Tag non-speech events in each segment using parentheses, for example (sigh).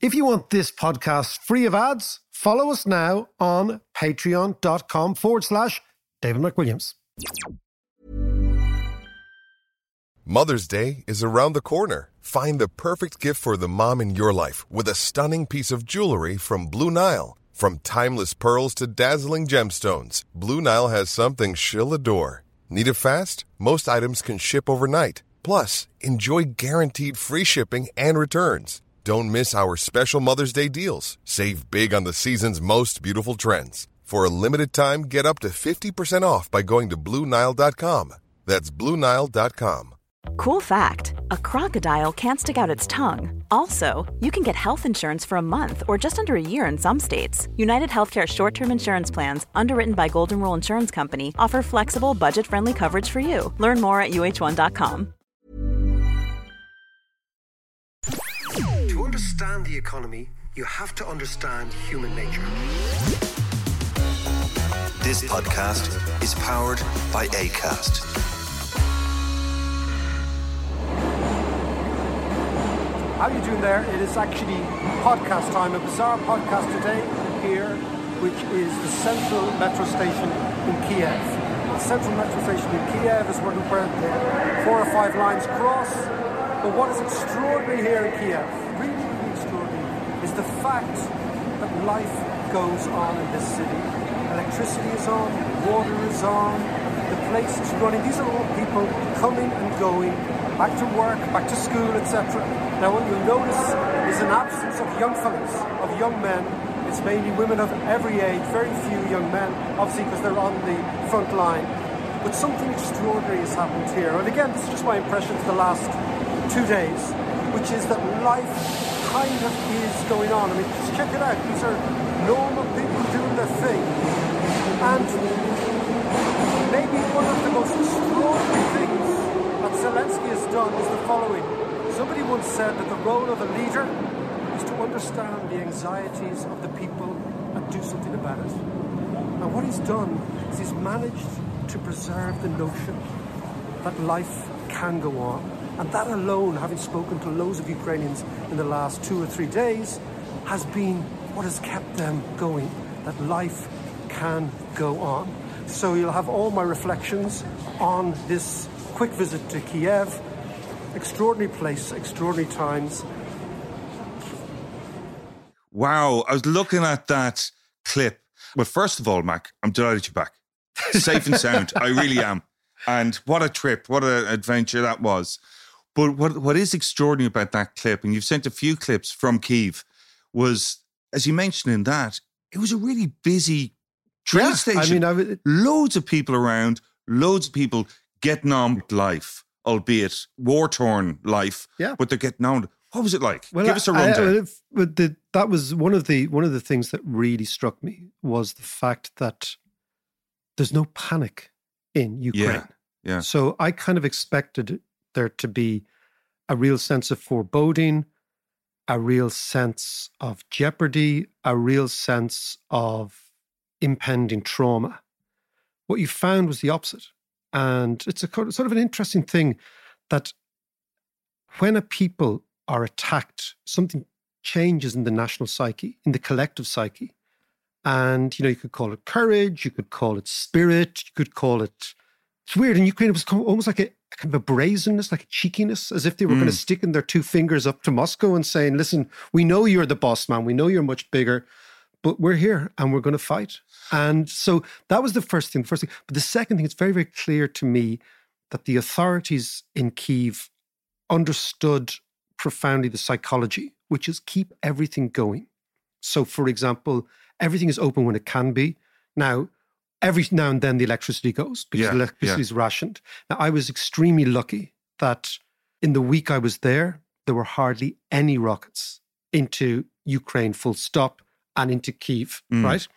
If you want this podcast free of ads, follow us now on patreon.com forward slash David McWilliams. Mother's Day is around the corner. Find the perfect gift for the mom in your life with a stunning piece of jewelry from Blue Nile. From timeless pearls to dazzling gemstones, Blue Nile has something she'll adore. Need it fast? Most items can ship overnight. Plus, enjoy guaranteed free shipping and returns. Don't miss our special Mother's Day deals. Save big on the season's most beautiful trends. For a limited time, get up to 50% off by going to Bluenile.com. That's Bluenile.com. Cool fact a crocodile can't stick out its tongue. Also, you can get health insurance for a month or just under a year in some states. United Healthcare short term insurance plans, underwritten by Golden Rule Insurance Company, offer flexible, budget friendly coverage for you. Learn more at uh1.com. understand the economy, you have to understand human nature. This podcast is powered by ACAST. How are you doing there? It is actually podcast time, a bizarre podcast today here, which is the central metro station in Kiev. The central metro station in Kiev is where the four or five lines cross. But what is extraordinary here in Kiev, really, really extraordinary, is the fact that life goes on in this city. Electricity is on, water is on, the place is running. These are all people coming and going, back to work, back to school, etc. Now, what you'll notice is an absence of young fellas, of young men. It's mainly women of every age, very few young men, obviously because they're on the front line. But something extraordinary has happened here. And again, this is just my impression for the last two days, which is that life kind of is going on. I mean, just check it out. These are normal people doing their thing. And maybe one of the most extraordinary things that Zelensky has done is the following. Somebody once said that the role of a leader is to understand the anxieties of the people and do something about it. And what he's done is he's managed to preserve the notion that life can go on. And that alone, having spoken to loads of Ukrainians in the last two or three days, has been what has kept them going. That life can go on. So you'll have all my reflections on this quick visit to Kiev. Extraordinary place, extraordinary times. Wow, I was looking at that clip. Well, first of all, Mac, I'm delighted you're back. Safe and sound. I really am. (laughs) And what a trip, what an adventure that was. But what, what is extraordinary about that clip, and you've sent a few clips from Kiev, was, as you mentioned in that, it was a really busy train Yeah, I station. mean, I would- loads of people around, loads of people getting on with life, albeit war torn life. Yeah. But they're getting on. What was it like? Well, Give us a I- I- rundown. if- but the, that was one of the one of the things that really struck me was the fact that there's no panic in Ukraine. yeah. Yeah. So I kind of expected there to be a real sense of foreboding, a real sense of jeopardy, a real sense of impending trauma. What you found was the opposite. And it's a sort of an interesting thing that when a people are attacked, something changes in the national psyche, in the collective psyche. And, you know, you could call it courage, you could call it spirit, you could call it it's weird. In Ukraine, it was almost like a kind of a brazenness, like a cheekiness, as if they were going to Mm. stick in their two fingers up to Moscow and saying, listen, we know you're the boss man. We know you're much bigger, but we're here and we're going to fight. And so that was the first thing. The first thing. But the second thing, it's very, very clear to me that the authorities in Kiev understood profoundly the psychology, which is keep everything going. So, for example, everything is open when it can be. Now, every now and then the electricity goes because Yeah, electricity yeah. is rationed. Now, I was extremely lucky that in the week I was there, there were hardly any rockets into Ukraine, full stop, and into Kiev, Mm. right?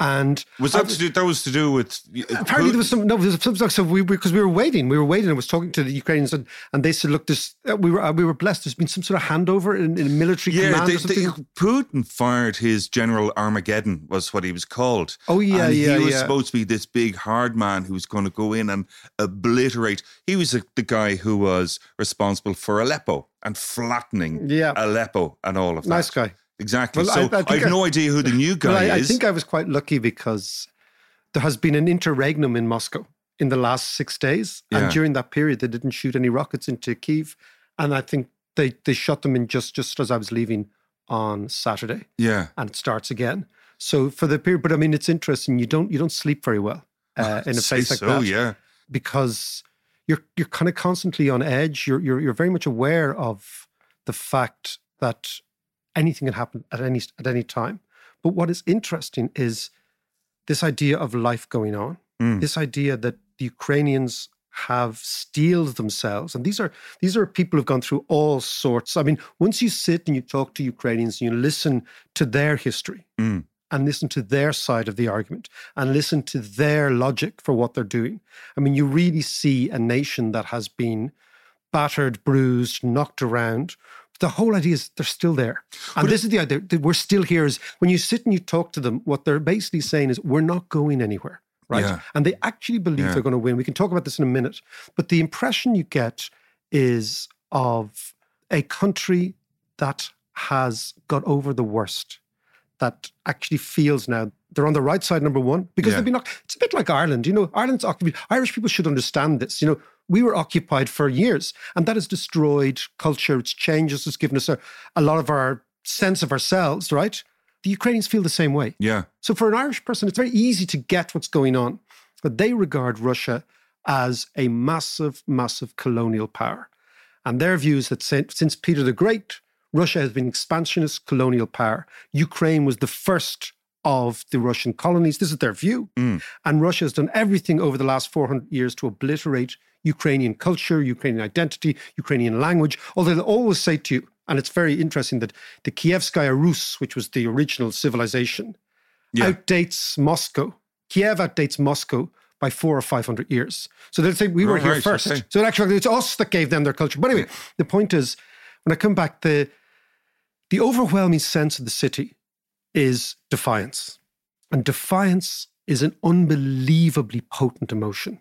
And Was that to do? That was to do with Apparently, there was some no. There was some so we because we were waiting. We were waiting. I was talking to the Ukrainians, and, and they said, "Look, this uh, we were uh, we were blessed. There's been some sort of handover in, in military Yeah, command they, or something." they, Putin fired his General Armageddon, was what he was called. Oh, yeah, and yeah, He was yeah. supposed to be this big hard man who was going to go in and obliterate. He was the the guy who was responsible for Aleppo and flattening Yeah. Aleppo and all of that. nice guy. Exactly. Well, so I- I, I have no idea who the new guy Well, I, I think I was quite lucky because there has been an interregnum in Moscow in the last six days, Yeah. and during that period, they didn't shoot any rockets into Kiev, and I think they they shot them in just just as I was leaving on Saturday. yeah. and it starts again. So for the period, but I mean, it's interesting. You don't you don't sleep very well uh, (laughs) in a place like so, that yeah. because you're you're kind of constantly on edge. You're you're you're very much aware of the fact that anything can happen at any at any time. But what is interesting is this idea of life going on. Mm. This idea that the Ukrainians have steeled themselves, and these are these are people who've gone through all sorts. I mean, once you sit and you talk to Ukrainians and you listen to their history Mm. and listen to their side of the argument and listen to their logic for what they're doing. I mean, you really see a nation that has been battered, bruised, knocked around. The whole idea is they're still there. And this is the idea that we're still here is when you sit and you talk to them, what they're basically saying is we're not going anywhere. Right. Yeah. And they actually believe Yeah. they're going to win. We can talk about this in a minute. But the impression you get is of a country that has got over the worst, that actually feels now they're on the right side, number one, because Yeah. they've been, it's a bit like Ireland. You know, Ireland's occupied, Irish people should understand this. You know, we were occupied for years and that has destroyed culture. It's changed us, it's given us a, a lot of our sense of ourselves, right? The Ukrainians feel the same way. Yeah. So for an Irish person, it's very easy to get what's going on. But they regard Russia as a massive, massive colonial power. And their view is that since, Peter the Great, Russia has been expansionist colonial power. Ukraine was the first of the Russian colonies. This is their view. Mm. And Russia has done everything over the last 400 years to obliterate Ukrainian culture, Ukrainian identity, Ukrainian language. Although they'll always say to you, and it's very interesting that the Kievskaya Rus, which was the original civilization, Yeah. outdates Moscow. Kiev outdates Moscow by four or 500 years. So they'll say we were Right, here first. okay. So actually, it's us that gave them their culture. But anyway, the point is, when I come back, the the overwhelming sense of the city is defiance. And defiance is an unbelievably potent emotion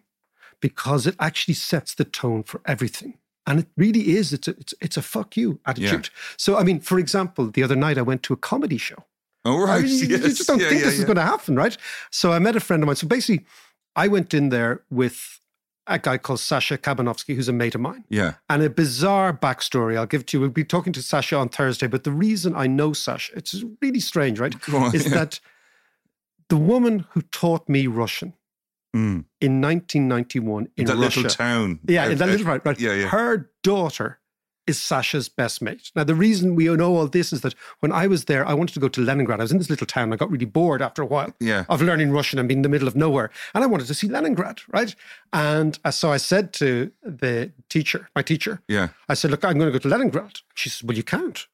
because it actually sets the tone for everything. And it really is, it's a, it's, it's a fuck you attitude. So, I mean, for example, the other night I went to a comedy show. Oh, All right. I mean, you, you just don't Yeah, think yeah, this is going to happen, right? So I met a friend of mine. So basically, I went in there with a guy called Sasha Kabanovsky, who's a mate of mine. Yeah. And a bizarre backstory I'll give to you. We'll be talking to Sasha on Thursday, but the reason I know Sasha, it's really strange, right? On, is yeah. that the woman who taught me Russian Mm. in 1991 in that Russia. little town. Yeah, out- in that out- little right, right. Yeah, yeah. Her daughter is Sasha's best mate. Now, the reason we know all this is that when I was there, I wanted to go to Leningrad. I was in this little town. I got really bored after a while Yeah. of learning Russian and being in the middle of nowhere. And I wanted to see Leningrad, right? And uh, so I said to the teacher, my teacher, Yeah. I said, look, I'm going to go to Leningrad. She says, well, you can't.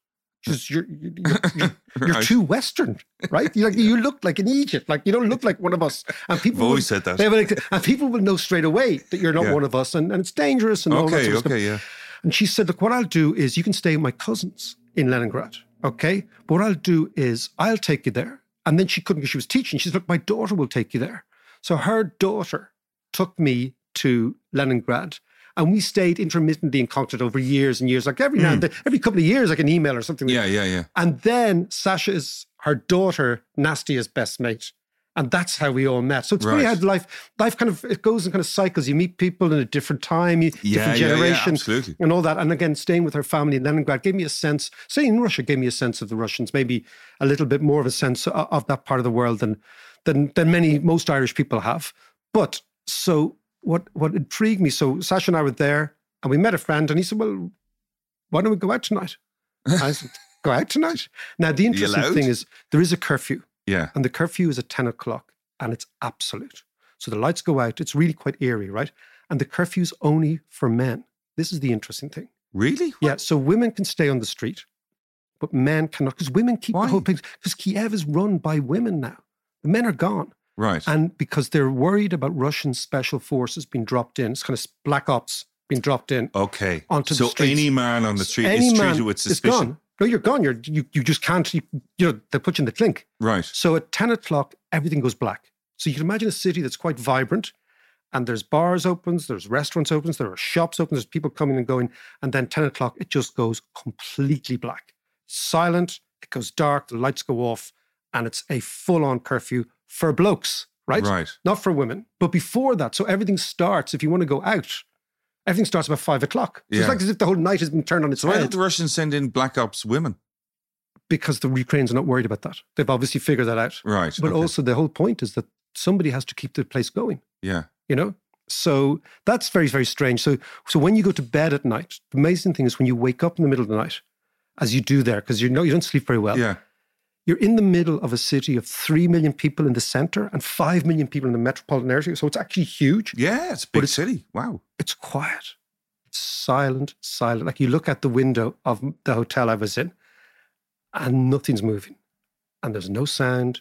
Says, you're, you're, (laughs) you're, you're too Western, right? You're like, you look like an Egypt. Like, you don't look like one of us. And people I've always will- said that. will- and people will know straight away that you're not Yeah. one of us. And, and it's dangerous and all that Okay. sort of stuff. Okay. Yeah. And she said, Look, what I'll do is you can stay with my cousins in Leningrad. Okay. But what I'll do is I'll take you there. And then she couldn't because she was teaching. She said, Look, my daughter will take you there. So her daughter took me to Leningrad. And we stayed intermittently in contact over years and years. Like every now and then, every couple of years, like an email or something. Hmm. Yeah. Yeah. Yeah. And then Sasha is her daughter, Nastia's best mate. And that's how we all met. So it's funny Right. how life, life kind of it goes in kind of cycles. You meet people in a different time, you, Yeah, different yeah, yeah, generation, absolutely. and all that. And again, staying with her family in Leningrad gave me a sense. Staying in Russia gave me a sense of the Russians, maybe a little bit more of a sense of, of that part of the world than than than many most Irish people have. But so what what intrigued me? So Sasha and I were there, and we met a friend, and he said, "Well, why don't we go out tonight?" I said, (laughs) "Go out tonight." Now the interesting thing is there is a curfew. Yeah. And the curfew is at 10 o'clock and it's absolute. So the lights go out. It's really quite eerie, right? And the curfew's only for men. This is the interesting thing. Really? Yeah. So women can stay on the street, but men cannot because women keep Why? the whole place. Because Kiev is run by women now. The men are gone. Right. And because they're worried about Russian special forces being dropped in, it's kind of black ops being dropped in. okay. onto the so streets. any man on the street Any is treated with is suspicion. gone. No, you're gone. You're, you, you just can't, you, you know, they put you in the clink. Right. So at 10 o'clock, everything goes black. So you can imagine a city that's quite vibrant and there's bars opens, there's restaurants opens, there are shops open, there's people coming and going. And then 10 o'clock, it just goes completely black. Silent, it goes dark, the lights go off, and it's a full on curfew for blokes, right? Right. Not for women. But before that, so everything starts, if you want to go out, everything starts about five o'clock. So Yeah. It's like as if the whole night has been turned on its So why did the Russians send in black ops women? because the Ukrainians are not worried about that. They've obviously figured that out. Right. But okay. also the whole point is that somebody has to keep the place going, yeah. you know? So that's very, very strange. So so when you go to bed at night, the amazing thing is when you wake up in the middle of the night, as you do there, because you know you don't sleep very well, yeah. You're in the middle of a city of three million people in the center and five million people in the metropolitan area. So it's actually huge. Yeah. It's a big it's- city. Wow. It's quiet. It's silent, silent. Like you look at the window of the hotel I was in, and nothing's moving. And there's no sound,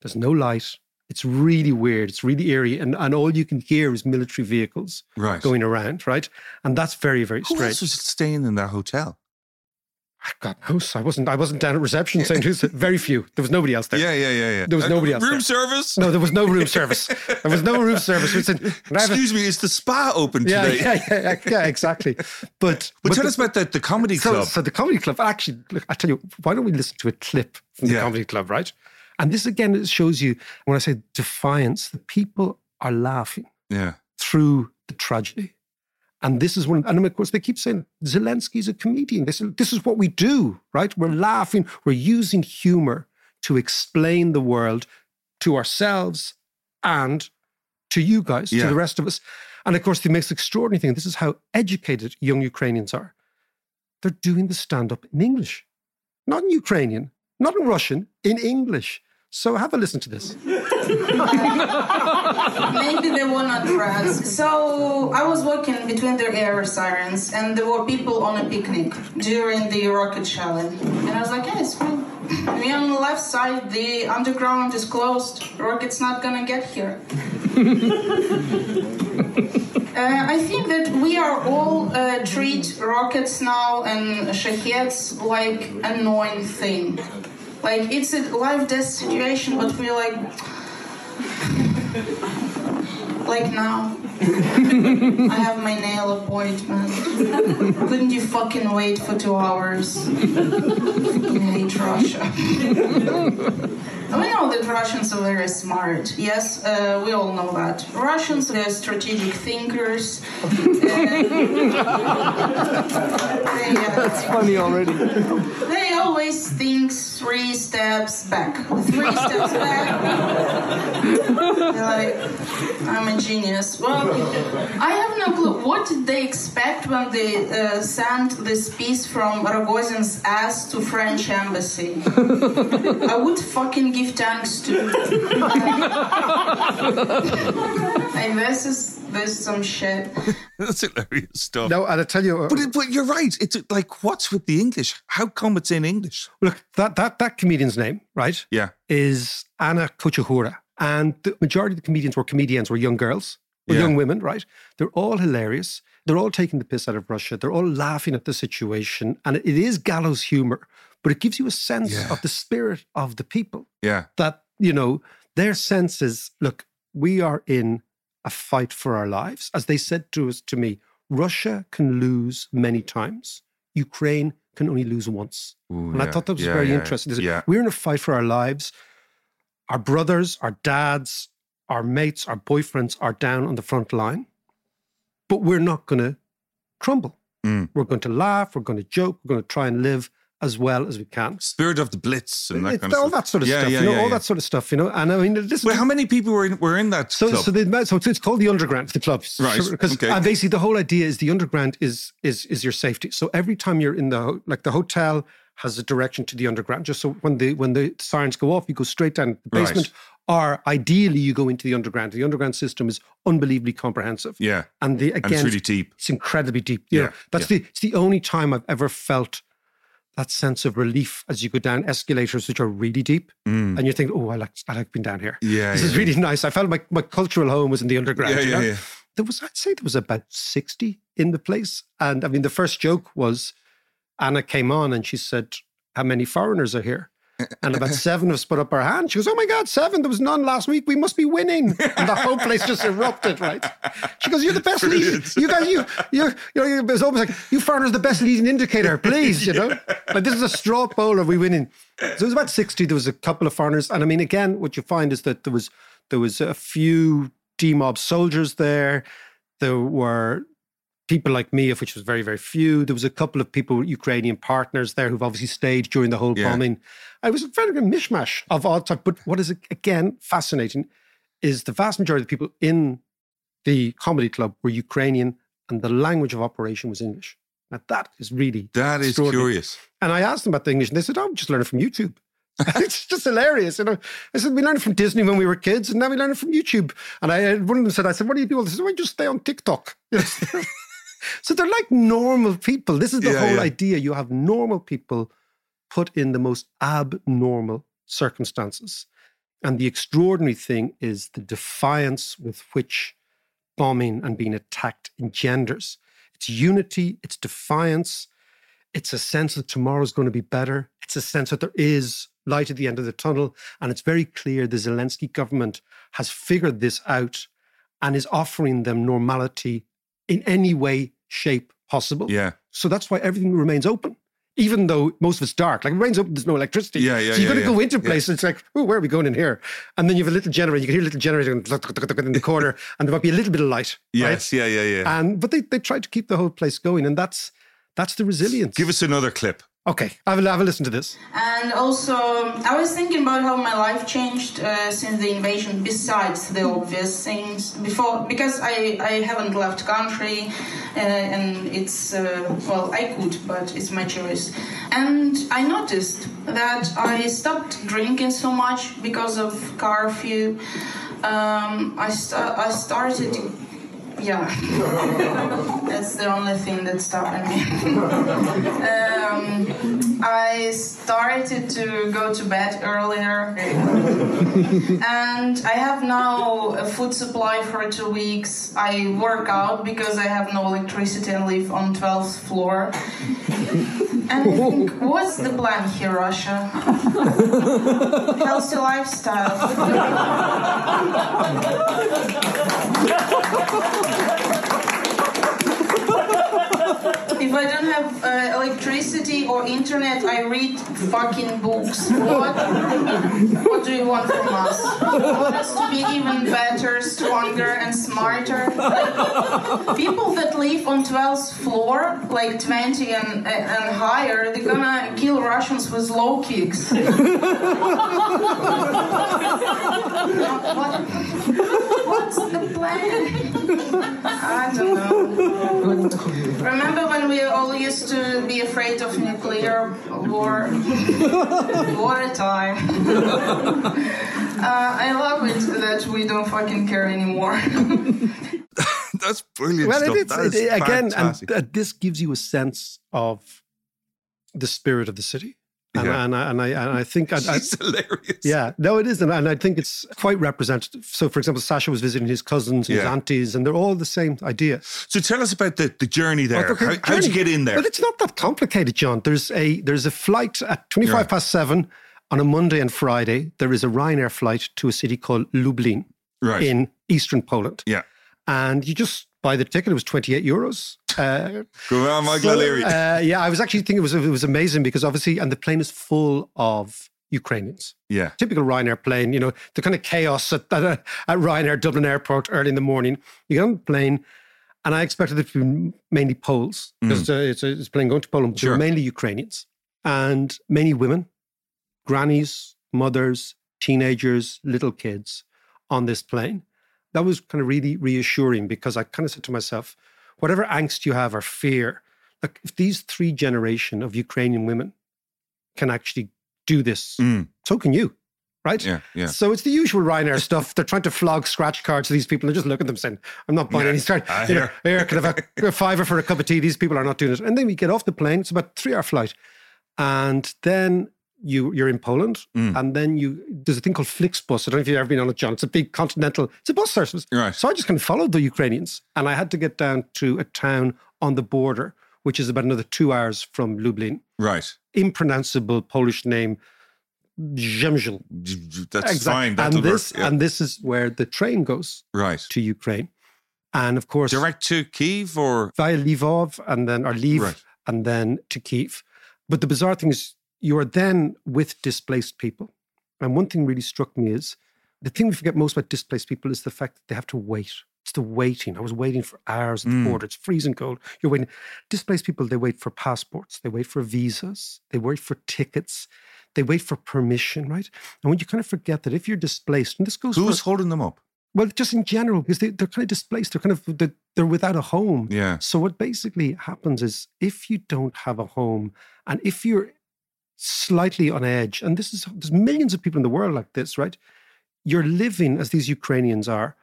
there's no light. It's really weird. It's really eerie. And, and all you can hear is military vehicles Right. going around, right? And that's very, very Who strange. else was staying in that hotel? God knows. I wasn't I wasn't down at reception saying who's very few. There was nobody else there. Yeah, yeah, yeah, yeah. There was Uh, nobody else Room there. service? No, there was no room service. There was no room service. We said, "Can I have a-" (laughs) Excuse me, is the spa open yeah, today? yeah, yeah, yeah, yeah, exactly. But, But tell the- us about the, the comedy so, club. So the comedy club, actually, look, I tell you, why don't we listen to a clip from the Yeah. comedy club, right? And this again it shows you when I say defiance, the people are laughing yeah. through the tragedy. And this is one, and of course they keep saying Zelensky's a comedian. They This, this is what we do, right? We're laughing, we're using humor to explain the world to ourselves and to you guys, Yeah. to the rest of us. And of course, the most extraordinary thing, this is how educated young Ukrainians are. They're doing the stand up in English, not in Ukrainian, not in Russian, in English. So have a listen to this. Maybe they were not friends. So I was walking between the air sirens, and there were people on a picnic during the rocket challenge. And I was like, yeah, it's fine. Me on the left side, the underground is closed. Rocket's not gonna get here. (laughs) Uh, I think that we are all uh, treat rockets now and shaheds like annoying thing. Like it's a life death situation, but we're like, (laughs) like now. I have my nail appointment. Couldn't you fucking wait for two hours? Fucking hate Russia. We know that Russians are very smart. Yes, uh, we all know that. Russians, they're strategic thinkers. Uh, they, uh, Funny already. they always think three steps back. Three steps back. They're like, I'm a genius. Well, I have no clue. What did they expect when they uh, sent this piece from Rogozin's ass to French embassy? I would fucking give thanks to. like this is this is some shit. That's hilarious stuff. No, and I tell you, uh, But, it, but you're right. It's like, what's with the English? How come it's in English? look, that, that, that comedian's name, right? Yeah. is Anna Kochahura. And the majority of the comedians were comedians, were young girls, or Yeah. young women, right? They're all hilarious. They're all taking the piss out of Russia. They're all laughing at the situation. And it is gallows humor, but it gives you a sense Yeah. of the spirit of the people Yeah. that, you know, their sense is look, we are in a fight for our lives. As they said to us, to me, Russia can lose many times. Ukraine can only lose once. Ooh, And I thought that was Yeah, very yeah, interesting. Yeah. We're in a fight for our lives. Our brothers, our dads, our mates, our boyfriends are down on the front line, but we're not going to crumble. Mm. We're going to laugh. We're going to joke. We're going to try and live as well as we can. Spirit of the Blitz and that It's kind of all stuff. that sort of Yeah, stuff, yeah, you know, yeah, all that sort of stuff, you know. And I mean, this Well, how many people were in, were in that so, club? so, they, so it's, it's called the underground, the clubs, Right, Because okay. and basically the whole idea is the underground is is is your safety. So every time you're in the like the hotel has a direction to the underground, just so when the when the sirens go off, you go straight down the Right. basement, or ideally you go into the underground. The underground system is unbelievably comprehensive, yeah. and the again And it's really deep. it's incredibly deep. Yeah, that's the it's the only time I've ever felt that sense of relief as you go down escalators which are really deep, and you think, "Oh, I like I like being down here. Mm. Yeah, this yeah, is really nice." I felt my my cultural home was in the underground. Yeah, you yeah, know? yeah. There was, I'd say, there was about sixty in the place, and I mean, the first joke was Anna came on and she said, "How many foreigners are here?" And about (laughs) seven of us put up our hand. She goes, "Oh my God, seven! There was none last week. We must be winning!" And the whole place just erupted. Right? She goes, "You're the best lead. Brilliant. You guys, you, you, you know, it was almost like you foreigners the best leading indicator. Please, you know, like this is a straw poll. Are we winning?" So it was about sixty. There was a couple of foreigners, and I mean, again, what you find is that there was there was a few D mob soldiers there. There were people like me, of which was very, very few. There was a couple of people, with Ukrainian partners there, who've obviously stayed during the whole Yeah. bombing. I was a very good mishmash of odd type. But what is again fascinating is the vast majority of the people in the comedy club were Ukrainian, and the language of operation was English. Now that is really That is curious. And I asked them about the English, and they said, "Oh, we just learn it from YouTube." (laughs) it's just hilarious, you know. I said we learned it from Disney when we were kids, and now we learn it from YouTube. And I one of them said, "I said, what do you do?" all this?" I said, "Well, just stay on TikTok." (laughs) You know? So they're like normal people. This is the Yeah, whole yeah. idea. You have normal people put in the most abnormal circumstances, and the extraordinary thing is the defiance with which bombing and being attacked engenders. It's unity. It's defiance it's a sense that tomorrow's going to be better. It's a sense that there is light at the end of the tunnel. And it's very clear the Zelensky government has figured this out and is offering them normality in any way, shape possible. Yeah. So that's why everything remains open. Even though most of it's dark, like it remains open, there's no electricity. Yeah, yeah, So you've yeah, got to yeah. go into Yeah. places. It's like, oh, where are we going in here? And then you have a little generator. You can hear a little generator in the corner, (laughs) and there might be a little bit of light. right? Yes. Yeah. Yeah. Yeah. And but they they tried to keep the whole place going, and that's that's the resilience. Give us another clip. Okay, have a, have a listen to this. And also, I was thinking about how my life changed uh, since the invasion. Besides the obvious things before, because I, I haven't left country, uh, and it's uh, well I could, but it's my choice. And I noticed that I stopped drinking so much because of curfew. Um, I sta- I started. Yeah, (laughs) that's the only thing that stopped me. (laughs) um, I started to go to bed earlier, and I have now a food supply for two weeks. I work out because I have no electricity and live on 12th floor. And I think, what's the plan here, Russia? Healthy lifestyle. (laughs) If I don't have uh, electricity or internet, I read fucking books. What? What do you want from us? Want us to be even better, stronger, and smarter? People that live on 12th floor, like 20 and, and higher, they're gonna kill Russians with low kicks. what? What's the plan? I don't know. Remember when we all used to be afraid of nuclear war? what a time. (laughs) uh, I love it that we don't fucking care anymore. (laughs) That's brilliant Well, stuff. it is, That is it- again, and fantastic. uh, this gives you a sense of the spirit of the city. And, Yeah. and, I, and I and I think I, I, (laughs) hilarious. yeah, no, it is, and, and I think it's quite representative. So, for example, Sasha was visiting his cousins, and his Yeah. aunties, and they're all the same idea. So tell us about the, the journey there. Okay, How, how'd you get in there? Well, it's not that complicated, John. There's a there's a flight at twenty five Right. past seven on a Monday and Friday. There is a Ryanair flight to a city called Lublin right. in eastern Poland, yeah. and you just buy the ticket. It was twenty eight euros. Uh, Go on, Michael so, O'Leary. uh, yeah, I was actually thinking it was it was amazing because obviously, and the plane is full of Ukrainians. yeah. Typical Ryanair plane, you know, the kind of chaos at, at, at Ryanair Dublin Airport early in the morning. You get on the plane, and I expected it to be mainly Poles because uh, it's, a, it's a plane going to Poland, but Mm. Sure. mainly Ukrainians and many women, grannies, mothers, teenagers, little kids on this plane. That was kind of really reassuring because I kind of said to myself, whatever angst you have or fear, like if these three generation of Ukrainian women can actually do this, Mm. so can you, right? Yeah. Yeah. So it's the usual Ryanair stuff. They're trying to flog scratch cards to these people and just look at them saying, I'm not buying Yeah, any scratch. I You know, here, can have a, a fiver for a cup of tea? These people are not doing it. And then we get off the plane. It's about three hour flight. And then you you're in Poland, Mm. and then you there's a thing called Flixbus. I don't know if you've ever been on it, John. It's a big continental. It's a bus service. Right. So I just kind of followed the Ukrainians, and I had to get down to a town on the border, which is about another two hours from Lublin. Right. Impronounceable Polish name, Zemzil. That's fine. That'll and this. Yeah. and this is where the train goes right. to Ukraine, and of course Direct to Kiev or via Lvov and then or Lviv Right. and then to Kiev. But the bizarre thing is, you are then with displaced people. And one thing really struck me is the thing we forget most about displaced people is the fact that they have to wait. It's the waiting. I was waiting for hours at the Mm. border. It's freezing cold. You're waiting. Displaced people, they wait for passports, they wait for visas, they wait for tickets, they wait for permission, right? And when you kind of forget that if you're displaced, and this goes who's for, holding them up? well, just in general, because they, they're kind of displaced, they're kind of they're, they're without a home. Yeah. So what basically happens is if you don't have a home and if you're slightly on edge, and this is there's millions of people in the world like this, right? You're living as these Ukrainians are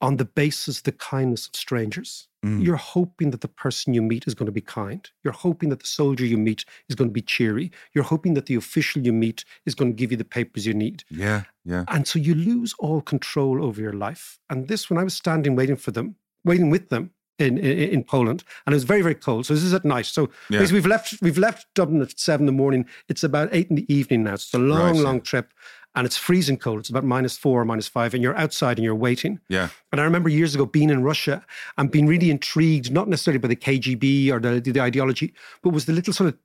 on the basis of the kindness of strangers. Mm. You're hoping that the person you meet is going to be kind. You're hoping that the soldier you meet is going to be cheery. You're hoping that the official you meet is going to give you the papers you need. Yeah. Yeah. And so you lose all control over your life. And this, when I was standing waiting for them, waiting with them in, in, in Poland, and it was very, very cold. So this is at night. So Yeah. basically we've left we've left Dublin at seven in the morning. It's about eight in the evening now. So it's a long, Right, long trip. And it's freezing cold. It's about minus four, minus five, and you're outside and you're waiting. Yeah. And I remember years ago being in Russia and being really intrigued, not necessarily by the KGB or the, the ideology, but was the little sort of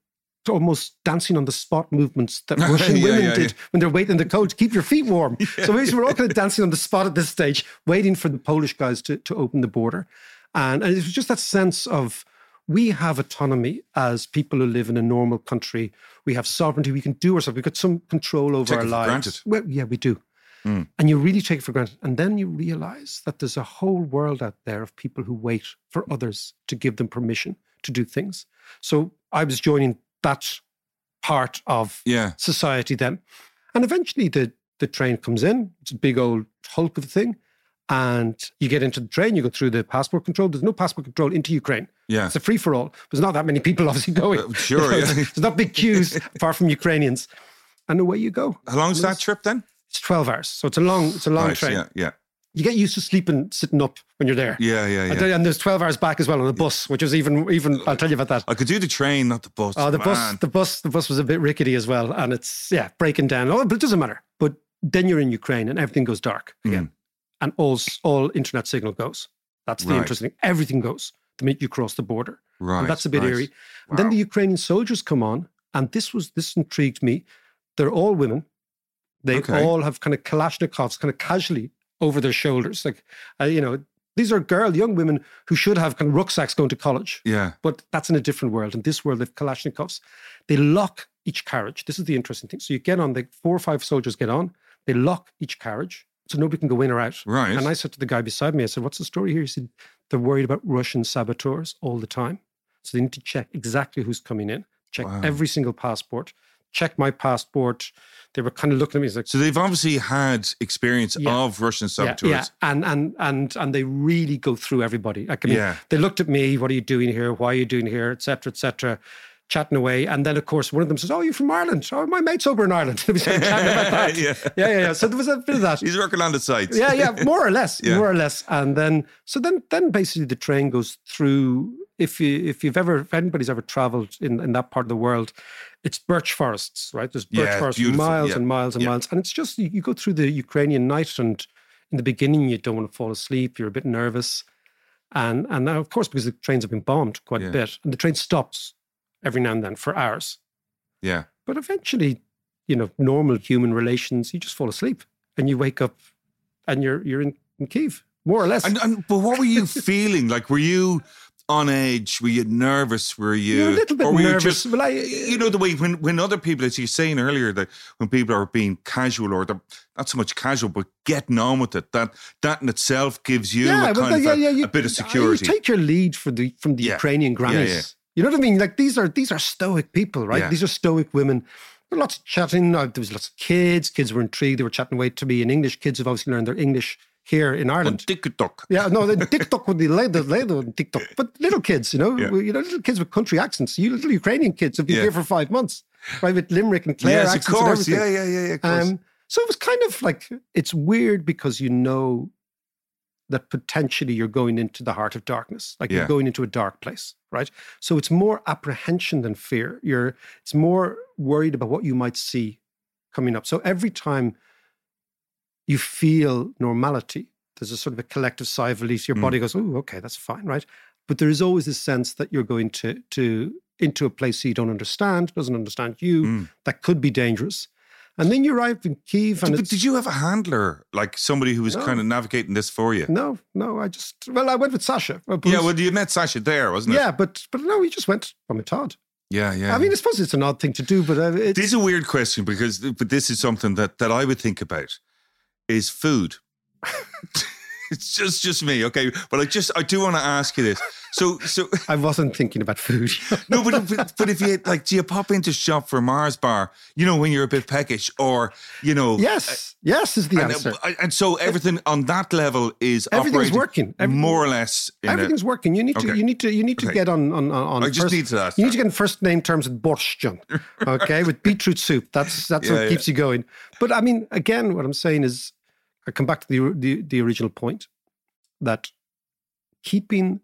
almost dancing on the spot movements that (laughs) Russian Yeah, women yeah, did yeah. when they're waiting in the cold to keep your feet warm. (laughs) So basically, we're all kind of dancing on the spot at this stage, waiting for the Polish guys to, to open the border. And, and it was just that sense of we have autonomy as people who live in a normal country. We have sovereignty. We can do ourselves. We've got some control over Take our it for lives. granted. Well, yeah, we do. Mm. And you really take it for granted. And then you realize that there's a whole world out there of people who wait for others to give them permission to do things. So I was joining that part of Yeah. society then. And eventually the, the train comes in. It's a big old hulk of a thing. And you get into the train, you go through the passport control. There's no passport control into Ukraine. Yeah. It's a free for all. There's not that many people (laughs) obviously going. Uh, sure, (laughs) You know, yeah. There's not big queues (laughs) apart from Ukrainians. And away you go. How long's that trip then? It's 12 hours. So it's a long, it's a long train. Yeah. Yeah. You get used to sleeping, sitting up when you're there. Yeah. Yeah. And Yeah. then- And there's 12 hours back as well on the bus, which is even, even, I'll tell you about that. I could do the train, not the bus. Oh, the bus, the bus, the bus was a bit rickety as well, and it's yeah breaking down. Oh, but it doesn't matter. But then you're in Ukraine, and everything goes dark again, and all all internet signal goes. That's the. Right. interesting. thing. Everything goes the minute you cross the border. Right. And that's a bit right. eerie. And then the Ukrainian soldiers come on, and this was this intrigued me. They're all women. They Okay. all have kind of Kalashnikovs, kind of casually over their shoulders, like uh, you know. These are girl, young women who should have kind of rucksacks going to college Yeah. but that's in a different world. In this world, they've Kalashnikovs. They lock each carriage. This is the interesting thing. So you get on, the four or five soldiers get on, they lock each carriage so nobody can go in or out. Right. And I said to the guy beside me, I said, What's the story here? He said, They're worried about Russian saboteurs all the time. So they need to check exactly who's coming in, check Wow. every single passport, check my passport. They were kind of looking at me, like, So they've obviously had experience Yeah. of Russian saboteurs. yeah, yeah, and and and and they really go through everybody. Like, I mean, Yeah. they looked at me. What are you doing here? Why are you doing here? Etc. Cetera, Etc. Chatting away, and then of course one of them says, "Oh, you're from Ireland? Oh, my mate's over in Ireland." (laughs) we started chatting about (laughs) that. Yeah. yeah, yeah, yeah. So there was a bit of that. He's working on the sites. yeah, yeah, more or less, (laughs) Yeah. more or less. And then, so then, then basically the train goes through. If you if you've ever if anybody's ever travelled in in that part of the world, it's birch forests, right? There's birch Yeah, forests for beautiful, miles yeah, and miles and miles, and it's just you, you go through the Ukrainian night, and in the beginning you don't want to fall asleep, you're a bit nervous, and and now of course because the trains have been bombed quite a bit, and the train stops every now and then for hours, Yeah. but eventually, you know, normal human relations, you just fall asleep and you wake up, and you're you're in, in Kiev, more or less. And, and but what were you (laughs) feeling? Like, were you on edge? Were you nervous? Were you You're a little bit or were you nervous. just- Well, I- you know the way when when other people, as you were saying earlier, that when people are being casual or they're not so much casual, but getting on with it, that that in itself gives you a well, kind of yeah, a, yeah, you- a bit of security. You take your lead for the from the Yeah. Ukrainian Yeah, grannies. You know what I mean? Like these are these are stoic people, right? Yeah. These are stoic women. There were lots of chatting. uh, There was lots of kids. Kids were intrigued. They were chatting away to me in English. Kids have obviously learned their English here in On Ireland. TikTok. Yeah, no, the (laughs) TikTok would be later, later on TikTok. But little kids, you know, Yeah. you know, little kids with country accents. You little Ukrainian kids have been Yeah. here for five months, right? With Limerick and Clare yes, of accents and course. everything. Yeah, yeah, yeah, yeah. Of course. Um, so it was kind of like it's weird because you know that potentially you're going into the heart of darkness, like Yeah. you're going into a dark place, right? So it's more apprehension than fear. You're it's more worried about what you might see coming up. So every time you feel normality, there's a sort of a collective sigh of release. Your Mm. body goes, "Oh, okay, that's fine," right? But there is always this sense that you're going to to into a place you don't understand, doesn't understand you, Mm. that could be dangerous. And then you arrive in Kiev, and it's, did you have a handler, like somebody who was No. kind of navigating this for you? no, no. I just well, I went with Sasha. but Yeah, well, you met Sasha there, wasn't it? yeah, but but no, we just went from a Todd. yeah, yeah. I mean, I suppose it's an odd thing to do, but uh, it's, This is a weird question because, but this is something that that I would think about is food. (laughs) it's just just me, okay. But I just I do want to ask you this. So so (laughs) I wasn't thinking about food. (laughs) no, but, but but if you like, do you pop into shop for Mars bar? You know when you're a bit peckish, or you know, yes, yes is the And, answer. uh, and so everything on that level is Everything's working. Everything- more or less. In a- Everything's working. You need to. Okay. You need to. You need to Okay. get on on on. I just first, need to ask You need to get in first name terms with borscht, (laughs) okay, with beetroot soup. That's that's Yeah, what yeah. keeps you going. But I mean, again, what I'm saying is, I come back to the the, the original point that keeping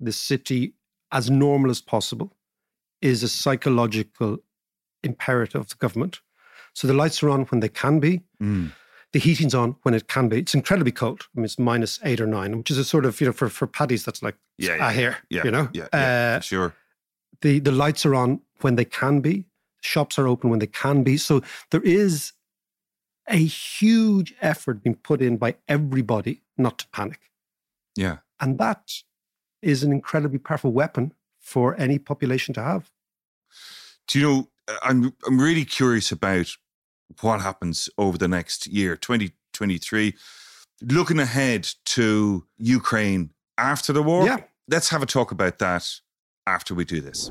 the city as normal as possible is a psychological imperative of the government. So the lights are on when they can be. Mm. The heating's on when it can be. It's incredibly cold. I mean, it's minus eight or nine, which is a sort of, you know, for, for paddies, that's like Yeah, a yeah, hair, yeah, you know? yeah, yeah, Uh, sure. the, the lights are on when they can be. Shops are open when they can be. So there is a huge effort being put in by everybody not to panic. Yeah. And that is an incredibly powerful weapon for any population to have. Do you know? uh, I'm I'm really curious about what happens over the next year, 2023. Looking ahead to Ukraine after the war. Yeah. Let's have a talk about that after we do this.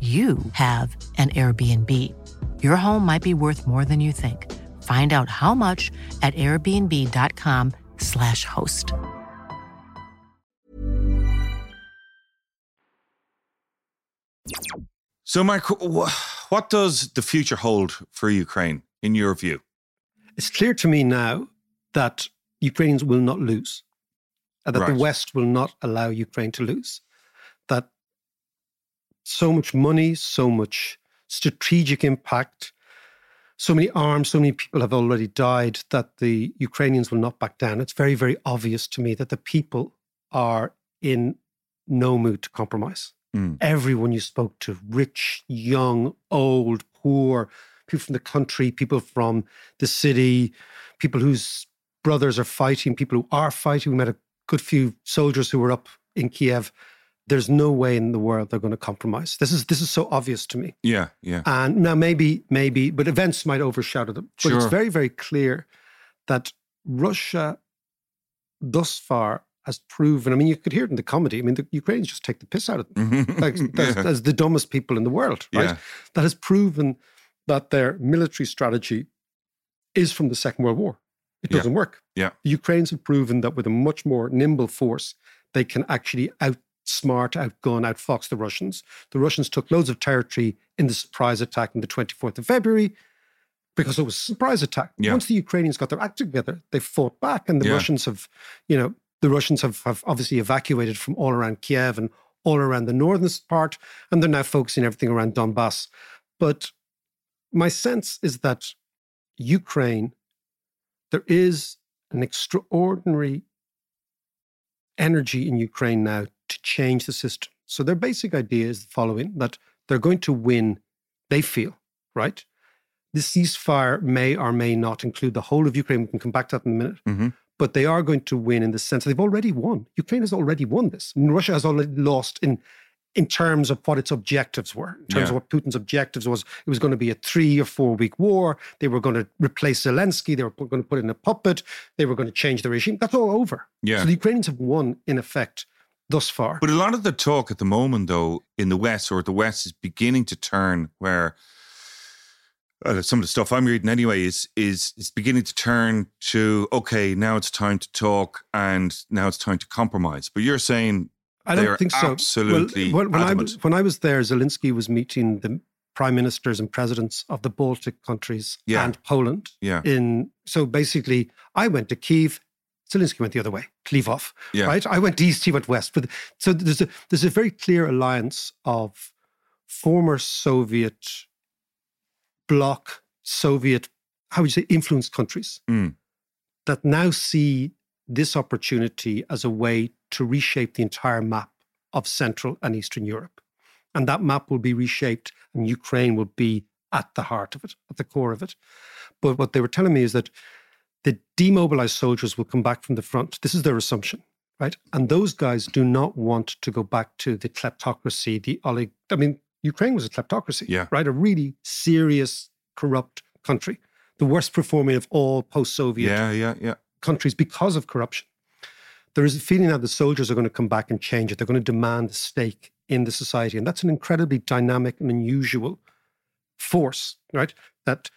you have an Airbnb. Your home might be worth more than you think. Find out how much at airbnb.com/slash host. So, Mark, what does the future hold for Ukraine in your view? It's clear to me now that Ukrainians will not lose, and that Right. the West will not allow Ukraine to lose. So much money, so much strategic impact, so many arms, so many people have already died that the Ukrainians will not back down. It's very, very obvious to me that the people are in no mood to compromise. Mm. Everyone you spoke to, rich, young, old, poor, people from the country, people from the city, people whose brothers are fighting, people who are fighting. We met a good few soldiers who were up in Kiev. There's no way in the world they're going to compromise. This is this is so obvious to me. Yeah, yeah. And now maybe, maybe, but events might overshadow them. But it's very, very clear that Russia thus far has proven. I mean, you could hear it in the comedy. I mean, the Ukrainians just take the piss out of them, mm-hmm. like (laughs) as, Yeah. as the dumbest people in the world, right? Yeah. That has proven that their military strategy is from the Second World War. It doesn't work. Yeah. The Ukrainians have proven that with a much more nimble force, they can actually outsmart, outgun, outfox the Russians. The Russians took loads of territory in the surprise attack on the 24th of February because it was a surprise attack. Yeah. Once the Ukrainians got their act together, they fought back, and the Yeah. Russians have, you know, the Russians have, have obviously evacuated from all around Kiev and all around the northern part, and they're now focusing everything around Donbass. But my sense is that Ukraine, there is an extraordinary energy in Ukraine now change the system. So their basic idea is the following that they're going to win, they feel, right? The ceasefire may or may not include the whole of Ukraine. We can come back to that in a minute. Mhm. But they are going to win in the sense that they've already won. Ukraine has already won this. I mean, Russia has already lost in in terms of what its objectives were. In terms Yeah. of what Putin's objectives was, it was going to be a three or four week war. They were going to replace Zelensky. They were going to put in a puppet. They were going to change the regime. That's all over. Yeah. So the Ukrainians have won in effect thus far. But a lot of the talk at the moment, though, in the West or the West is beginning to turn where uh, some of the stuff I'm reading anyway is is is beginning to turn to okay, now it's time to talk and now it's time to compromise. But you're saying I don't think so. absolutely Well, when, when I adamant. was, when I was there, Zelensky was meeting the prime ministers and presidents of the Baltic countries Yeah. and Poland. Yeah. In so basically, I went to Kiev. Zelensky went the other way, Lvov. Yeah. Right. I went east. He went west. But so there's a there's a very clear alliance of former Soviet bloc, Soviet, how would you say, influenced countries Mm. that now see this opportunity as a way to reshape the entire map of Central and Eastern Europe. And that map will be reshaped, and Ukraine will be at the heart of it, at the core of it. But what they were telling me is that the demobilized soldiers will come back from the front. This is their assumption, right? And those guys do not want to go back to the kleptocracy, the olig. I mean, Ukraine was a kleptocracy, Yeah. right? A really serious, corrupt country, the worst performing of all post-Soviet yeah, yeah, yeah. countries because of corruption. There is a feeling that the soldiers are going to come back and change it. They're going to demand a stake in the society. And that's an incredibly dynamic and unusual force, right? That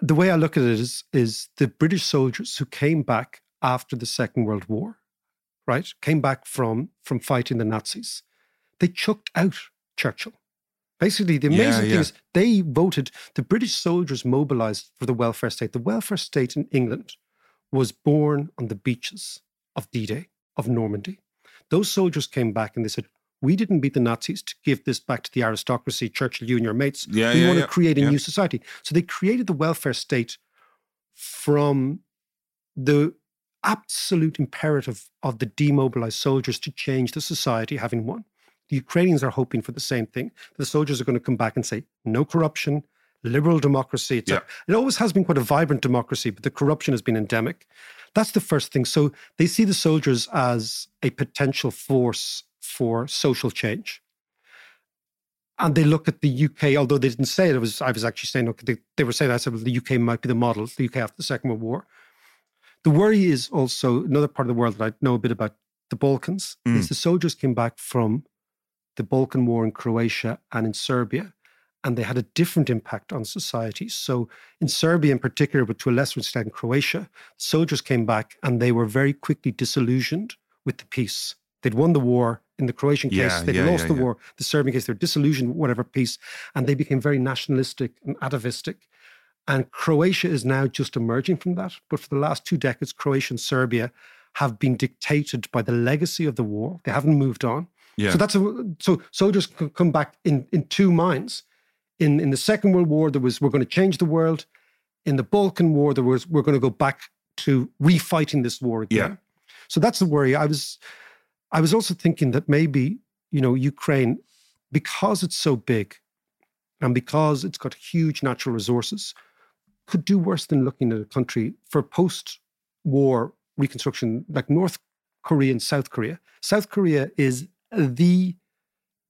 the way I look at it is, is the British soldiers who came back after the Second World War, right? Came back from, from fighting the Nazis. They chucked out Churchill. Basically, the Yeah, amazing yeah. thing is they voted, the British soldiers mobilized for the welfare state. The welfare state in England was born on the beaches of D Day, of Normandy. Those soldiers came back and they said, We didn't beat the Nazis to give this back to the aristocracy, Churchill, you and your mates. Yeah, we yeah, want yeah, to create a yeah. new society. So they created the welfare state from the absolute imperative of the demobilized soldiers to change the society having won. The Ukrainians are hoping for the same thing. The soldiers are going to come back and say, no corruption, liberal democracy. It's a- it always has been quite a vibrant democracy, but the corruption has been endemic. That's the first thing. So they see the soldiers as a potential force for social change. And they look at the UK, although they didn't say it, it was I was actually saying, look, they, they were saying I said well, the UK might be the model, the UK after the Second World War. The worry is also another part of the world that I know a bit about the Balkans Mm. is the soldiers came back from the Balkan War in Croatia and in Serbia, and they had a different impact on society. So in Serbia in particular, but to a lesser extent in Croatia, soldiers came back and they were very quickly disillusioned with the peace. They'd won the war in the Croatian case, Yeah, they'd yeah, lost yeah, the war, the Serbian case, they're disillusioned whatever peace, and they became very nationalistic and atavistic. And Croatia is now just emerging from that. But for the last two decades, Croatia and Serbia have been dictated by the legacy of the war. They haven't moved on. Yeah. So that's a, so soldiers come back in in two minds. In in the Second World War, there was we're going to change the world. In the Balkan War, there was we're going to go back to refighting this war again. Yeah. So that's the worry. I was I was also thinking that maybe you know Ukraine, because it's so big, and because it's got huge natural resources, could do worse than looking at a country for post-war reconstruction like North Korea and South Korea. South Korea is the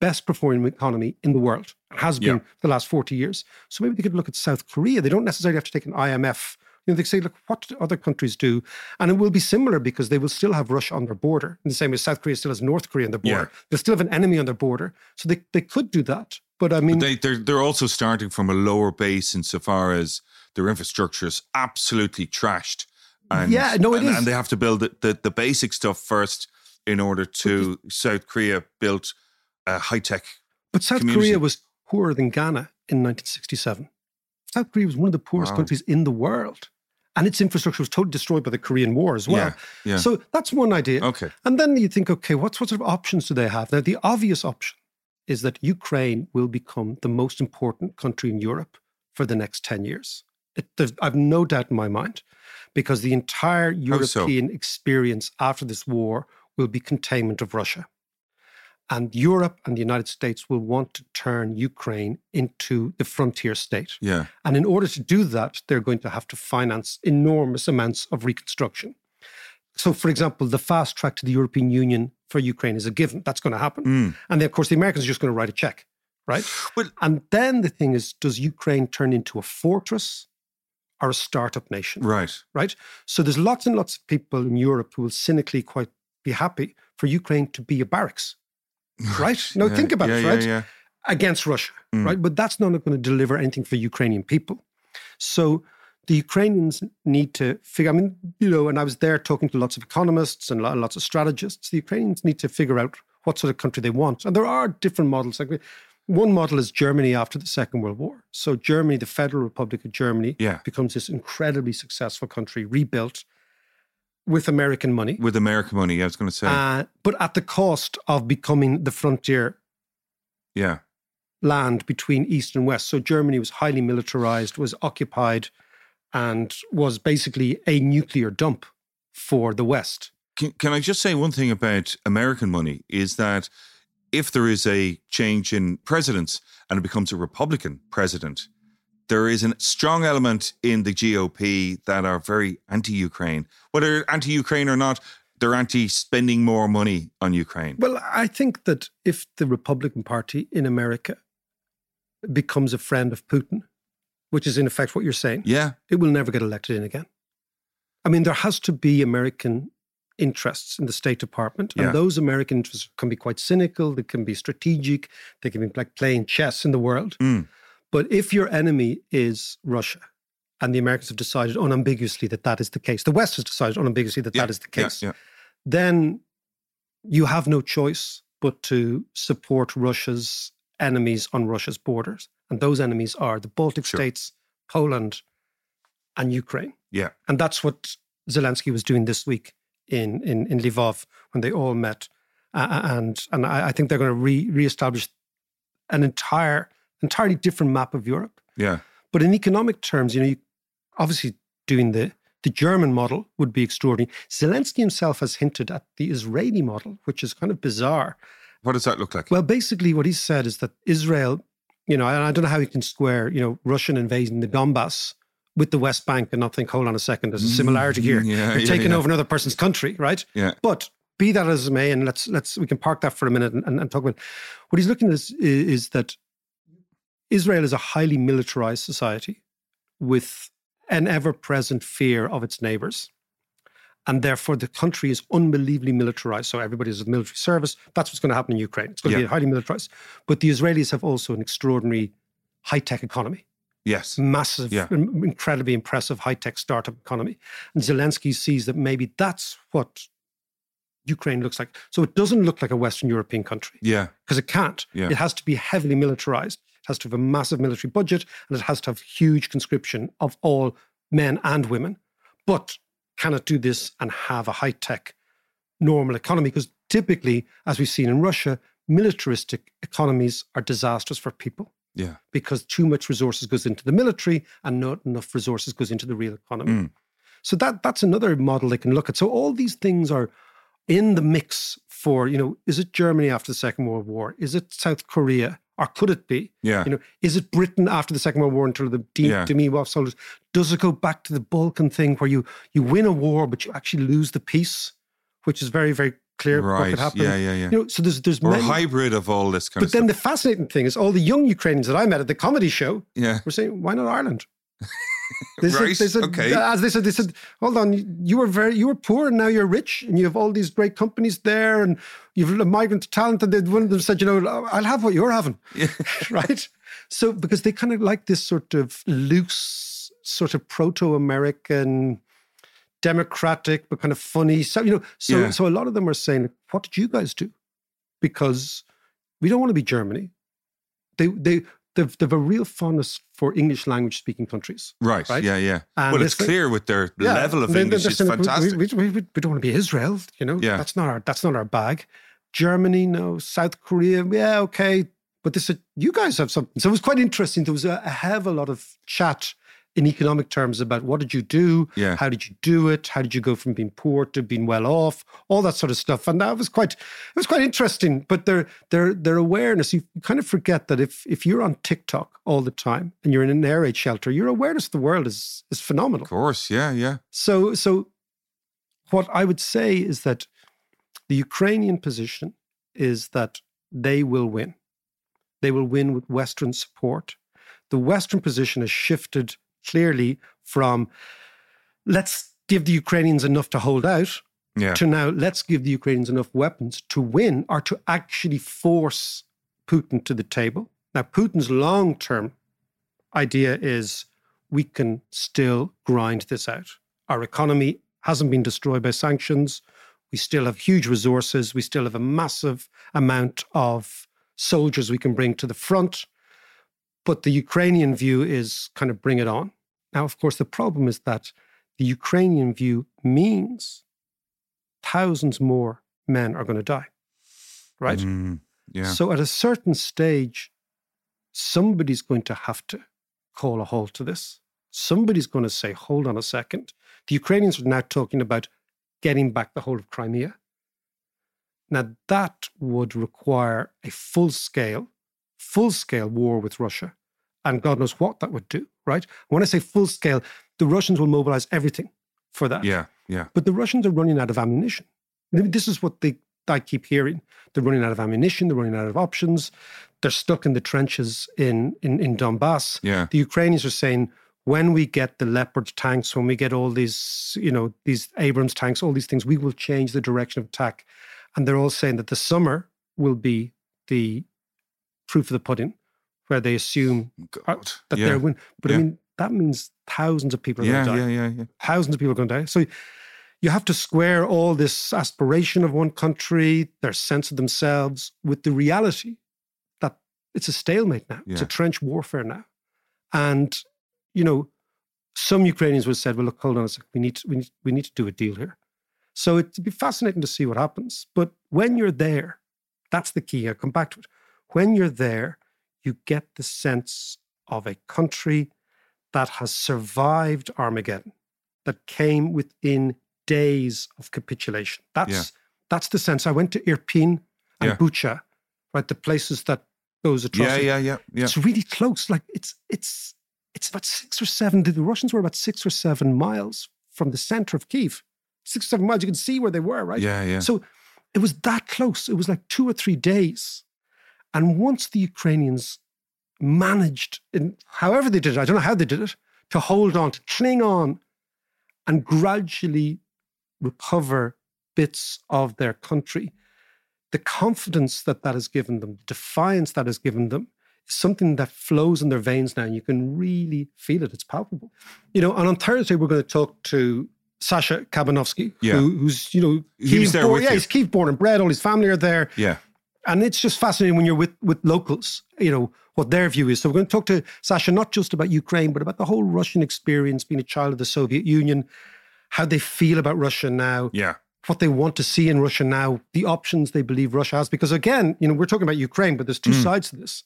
best performing economy in the world. Has been Yeah. for the last 40 years. So maybe they could look at South Korea. They don't necessarily have to take an IMF. You know, they say, look, what do other countries do? And it will be similar because they will still have Russia on their border in the same way South Korea still has North Korea on their border. Yeah. They'll still have an enemy on their border. So they, they could do that. But I mean, They, they're, they're also starting from a lower base insofar as their infrastructure is absolutely trashed. And, Yeah, no, it and, is. And they have to build the, the, the basic stuff first in order to. South Korea built a high tech. but South community. Korea was poorer than Ghana in 1967. South Korea was one of the poorest Wow. countries in the world. And its infrastructure was totally destroyed by the Korean War as well. Yeah, yeah. So that's one idea. Okay. And then you think, okay, what sort of options do they have? Now, the obvious option is that Ukraine will become the most important country in Europe for the next 10 years. It, there's, I've no doubt in my mind, because the entire How so? European experience after this war will be containment of Russia. And Europe and the United States will want to turn Ukraine into the frontier state. Yeah. And in order to do that, they're going to have to finance enormous amounts of reconstruction. So, for example, the fast track to the European Union for Ukraine is a given. That's going to happen. Mm. And then, of course, the Americans are just going to write a check, right? Well- and then the thing is, does Ukraine turn into a fortress or a startup nation? Right. right? So there's lots and lots of people in Europe who will cynically quite be happy for Ukraine to be a barracks, (laughs) right? No, Yeah, think about yeah, it, right? yeah. Against Russia, Mm. right? But that's not going to deliver anything for Ukrainian people. So the Ukrainians need to figure. I mean, you know, and I was there talking to lots of economists and lots of strategists. The Ukrainians need to figure out what sort of country they want, and there are different models. Like one model is Germany after the Second World War. So Germany, the Federal Republic of Germany, Yeah. becomes this incredibly successful country, rebuilt with American money, With American money, I was going to say. uh, but at the cost of becoming the frontier yeah. land between East and West. So Germany was highly militarized, was occupied, and was basically a nuclear dump for the West. Can, can I just say one thing about American money is that if there is a change in presidents and it becomes a Republican president, there is a strong element in the GOP that are very anti Ukraine. Whether anti Ukraine or not, they're anti spending more money on Ukraine. Well, I think that if the Republican Party in America becomes a friend of Putin, which is in effect what you're saying, Yeah. it will never get elected in again. I mean, there has to be American interests in the State Department, and Yeah. those American interests can be quite cynical, they can be strategic, they can be like playing chess in the world. Mm. But if your enemy is Russia, and the Americans have decided unambiguously that that is the case, the West has decided unambiguously that Yeah, that is the yeah, case, yeah. then you have no choice but to support Russia's enemies on Russia's borders. And those enemies are the Baltic Sure. states, Poland, and Ukraine. Yeah. And that's what Zelensky was doing this week in, in, in Lvov when they all met. Uh, and and I, I think they're going to re, reestablish an entire, entirely different map of Europe. Yeah. But in economic terms, you know, you, obviously doing the the German model would be extraordinary. Zelensky himself has hinted at the Israeli model, which is kind of bizarre. What does that look like? Well, basically, what he said is that Israel, you know, and I don't know how you can square, you know, Russian invasion the Donbass with the West Bank and not think, hold on a second, there's a mm-hmm. similarity here. (laughs) Yeah, You're yeah, taking yeah. over another person's country, right? Yeah. But be that as it may, and let's let's we can park that for a minute and, and, and talk about what he's looking at is, is that Israel is a highly militarized society with an ever-present fear of its neighbors. And therefore, the country is unbelievably militarized. So everybody's in military service. That's what's going to happen in Ukraine. It's going to be highly militarized. But the Israelis have also an extraordinary high-tech economy yes. massive, Yeah. incredibly impressive high tech startup economy. And Zelensky sees that maybe that's what Ukraine looks like. So it doesn't look like a Western European country Yeah. because it can't. Yeah. It has to be heavily militarized. Has to have a massive military budget and it has to have huge conscription of all men and women. But can it do this and have a high tech normal economy? Because typically, as we've seen in Russia, militaristic economies are disastrous for people Yeah. because too much resources goes into the military and not enough resources goes into the real economy. Mm. So that that's another model they can look at. So all these things are in the mix for, you know, is it Germany after the Second World War? Is it South Korea? Or could it be? Yeah. You know, is it Britain after the Second World War until the De- Yeah. Demi-Wolf soldiers? Does it go back to the Balkan thing where you you win a war but you actually lose the peace, which is very very clear what Right. could happen. Yeah, yeah, yeah. You know, so there's there's Or a many, hybrid of all this kind but then stuff. the fascinating thing is all the young Ukrainians that I met at the comedy show yeah. were saying, why not Ireland? (laughs) They said, Right, they said, okay. Uh, as they said, they said, hold on, you were very, you were poor and now you're rich and you have all these great companies there and you've a migrant talent. And they, one of them said, you know, I'll have what you're having, (laughs) (laughs) right? So because they kind of like this sort of loose, sort of proto-American, democratic but kind of funny. So you know, so Yeah. so a lot of them are saying, what did you guys do? Because we don't want to be Germany. They they. They've, they've a real fondness for English language speaking countries. Right. Right? Yeah. Yeah. And well, it's it's- clear with their Yeah, level of English is fantastic. We, we, we, we don't want to be Israel, you know. Yeah. that's not our that's not our bag. Germany, no. South Korea, yeah, okay. But they said you guys have something. So it was quite interesting. There was a, a hell of a lot of chat in economic terms about what did you do, Yeah. how did you do it, how did you go from being poor to being well off, all that sort of stuff. And that was quite it was quite interesting. But their their their awareness, you kind of forget that if if you're on TikTok all the time and you're in an air raid shelter, your awareness of the world is is phenomenal. of course. Yeah. Yeah. So, so what I would say is that the Ukrainian position is that they will win. They will win with Western support. The Western position has shifted clearly from let's give the Ukrainians enough to hold out Yeah. to now let's give the Ukrainians enough weapons to win or to actually force Putin to the table. Now, Putin's long term idea is we can still grind this out. Our economy hasn't been destroyed by sanctions. We still have huge resources. We still have a massive amount of soldiers we can bring to the front. But the Ukrainian view is kind of bring it on. Now, of course, the problem is that the Ukrainian view means thousands more men are going to die. Right? Mm, yeah. So at a certain stage, somebody's going to have to call a halt to this. Somebody's going to say, hold on a second. The Ukrainians are now talking about getting back the whole of Crimea. Now, that would require a full scale, full scale war with Russia. And God knows what that would do, right? When I say full scale, the Russians will mobilize everything for that. yeah. Yeah. But the Russians are running out of ammunition. This is what they I keep hearing. They're running out of ammunition, they're running out of options. They're stuck in the trenches in in, in Donbass. Yeah. The Ukrainians are saying, when we get the Leopard tanks, when we get all these, you know, these Abrams tanks, all these things, we will change the direction of attack. And they're all saying that the summer will be the proof of the pudding, where they assume God. that yeah. they're win. But Yeah. I mean, that means thousands of people are yeah, going to die yeah. Yeah. Yeah. thousands of people are going to die. So you have to square all this aspiration of one country, their sense of themselves, with the reality that it's a stalemate now. It's a trench warfare now. And, you know, some Ukrainians would have said, well, look, hold on a second. We need to, we need, we need to do a deal here. So it'd be fascinating to see what happens. But when you're there, that's the key. I'll come back to it. When you're there, you get the sense of a country that has survived Armageddon, that came within days of capitulation. That's Yeah. that's the sense. I went to Irpin and Yeah. Bucha, right? The places that those Yeah. atrocities. Yeah. Yeah. Yeah. It's really close. Like it's it's it's about six or seven. The Russians were about six or seven miles from the center of Kiev. Six or seven miles. You can see where they were, right? Yeah. Yeah. So it was that close. It was like two or three days. And once the Ukrainians managed, in however they did it, I don't know how they did it, to hold on, to cling on, and gradually recover bits of their country, the confidence that that has given them, the defiance that has given them, is something that flows in their veins now, and you can really feel it. It's palpable. You know, and on Thursday we're going to talk to Sasha Kabanovsky, Yeah. who, who's you know He there born, yeah, you. he's Kiev born and bred. All his family are there yeah. And it's just fascinating when you're with with locals you know what their view is. So we're going to talk to sasha not just about ukraine but about the whole russian experience being a child of the soviet union how they feel about russia now Yeah. what they want to see in russia now the options they believe russia has. Because again you know we're talking about ukraine but there's two Mm. sides to this.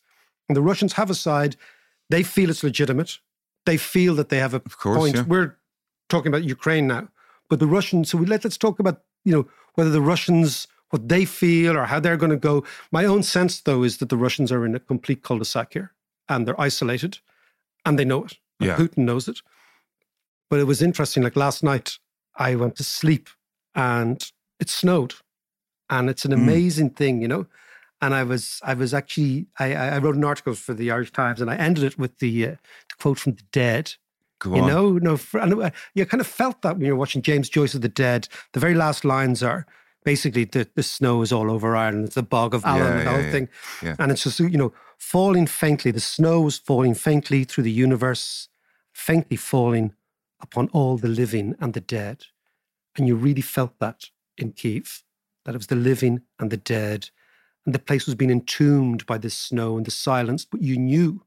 And the russians have a side. They feel it's legitimate. They feel that they have a course, point. yeah. we're talking about ukraine now. But the russians so we let, let's talk about you know whether the russians what they feel or how they're going to go my own sense though is that the russians are in a complete cul-de-sac here and they're isolated and they know it Yeah. putin knows it but it was interesting like last night i went to sleep and it snowed and it's an Mm. amazing thing you know and i was i was actually i i I wrote an article for the irish times and i ended it with the, uh, the quote from the dead Go you on. know, no, uh, you kind of felt that when you're watching James Joyce of the Dead. The very last lines are basically the, the snow is all over Ireland. It's the bog of Allen, Yeah, the whole yeah. thing. Yeah. And it's just, you know, falling faintly. The snow is falling faintly through the universe, faintly falling upon all the living and the dead. And you really felt that in Kiev, that it was the living and the dead. And the place was being entombed by the snow and the silence, but you knew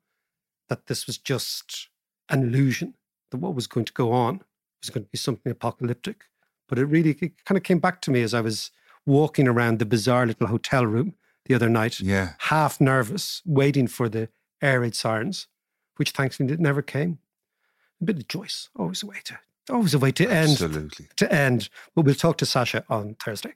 that this was just an illusion, that what was going to go on was going to be something apocalyptic. But it really it kind of came back to me as I was walking around the bizarre little hotel room the other night, Yeah. half nervous, waiting for the air raid sirens, which thankfully never came. A bit of Joyce, always a way to, always a way to end. Absolutely. To end. But we'll talk to Sasha on Thursday.